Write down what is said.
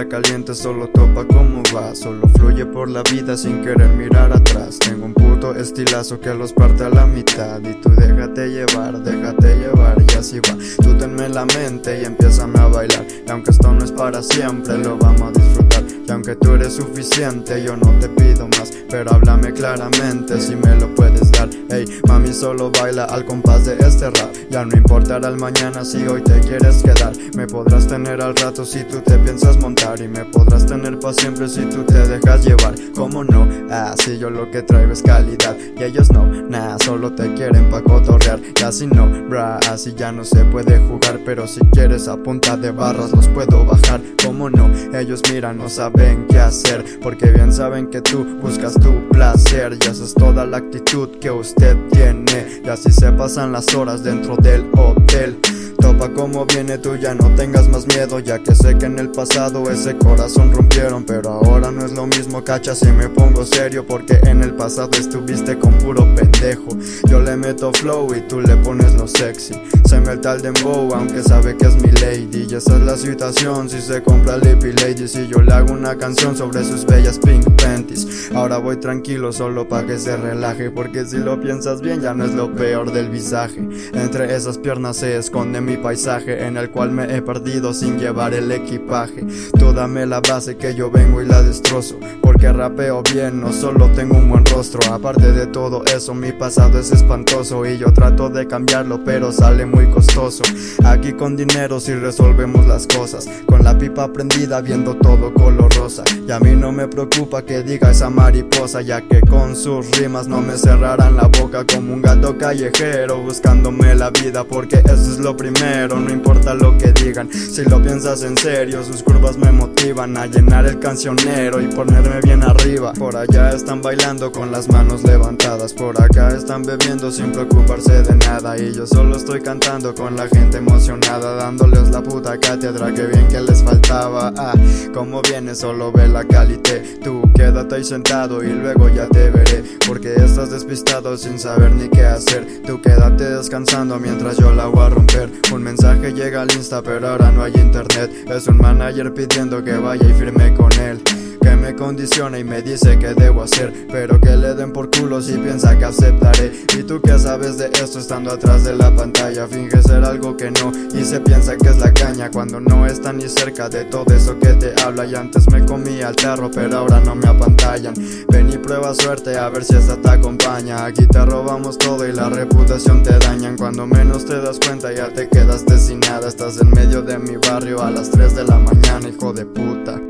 está caliente, solo topa como va. Solo fluye por la vida sin querer mirar atrás. Tengo un puto estilazo que los parte a la mitad. Y tú déjate llevar, déjate llevar y así va. Tú tenme la mente y empiezan a bailar. Y aunque esto no es para siempre, lo vamos a disfrutar. Aunque tú eres suficiente, yo no te pido más. Pero háblame claramente si me lo puedes dar. Hey, mami, solo baila al compás de este rap. Ya no importará el mañana si hoy te quieres quedar. Me podrás tener al rato si tú te piensas montar. Y me podrás tener para siempre si tú te dejas llevar. ¿Cómo no? Ah, si yo lo que traigo es calidad. Y ellos no, nah, solo te quieren pa' cotorrear. Y así no, bra, así ya no se puede jugar. Pero si quieres a punta de barras los puedo bajar. ¿Cómo no? Ellos miran, no saben qué hacer. Porque bien saben que tú buscas tu placer. Y esa es toda la actitud que usted tiene. Y así se pasan las horas dentro del hotel. Topa como viene tú ya no tengas más miedo Ya que sé que en el pasado ese corazón rompieron Pero ahora no es lo mismo cacha si me pongo serio Porque en el pasado estuviste con puro pendejo. Yo le meto flow y tú le pones lo sexy. Se me el tal dembow aunque sabe que es mi lady. Y esa es la situación si se compra Lippy Lady Si yo le hago una canción sobre sus bellas pink panties. Ahora voy tranquilo solo pa' que se relaje Porque si lo piensas bien ya no es lo peor del visaje. Entre esas piernas se esconde mi en el cual me he perdido sin llevar el equipaje. Tú dame la base que yo vengo y la destrozo, porque rapeo bien, no solo tengo un buen rostro, aparte de todo eso mi pasado es espantoso y yo trato de cambiarlo pero sale muy costoso. Aquí con dinero si resolvemos las cosas, con la pipa prendida viendo todo color rosa. Y a mí no me preocupa que diga esa mariposa, ya que con sus rimas no me cerrarán la boca como un gato callejero buscándome la vida porque eso es lo primero no importa lo que digan. Si lo piensas en serio, sus curvas me motivan a llenar el cancionero y ponerme bien arriba. Por allá están bailando con las manos levantadas, por acá están bebiendo sin preocuparse de nada. Y yo solo estoy cantando con la gente emocionada, dándoles la puta cátedra que bien que les faltaba. Ah, como viene, solo ve la calité. Tú quédate ahí sentado y luego ya te veré, porque estás despistado sin saber ni qué hacer. Tú quédate descansando mientras yo la voy a romper. Un mensaje llega al Insta pero ahora no hay internet. Es un manager pidiendo que vaya y firme con él que me condiciona y me dice que debo hacer Pero que le den por culo si piensa que aceptaré. Y tú que sabes de esto estando atrás de la pantalla Finge ser algo que no y se piensa que es la caña Cuando no está ni cerca de todo eso que te habla. Y antes me comía el tarro pero ahora no me apantallan. Ven y prueba suerte a ver si esta te acompaña. Aquí te robamos todo y la reputación te dañan. Cuando menos te das cuenta ya te quedaste sin nada. Estás en medio de mi barrio a las 3 de la mañana hijo de puta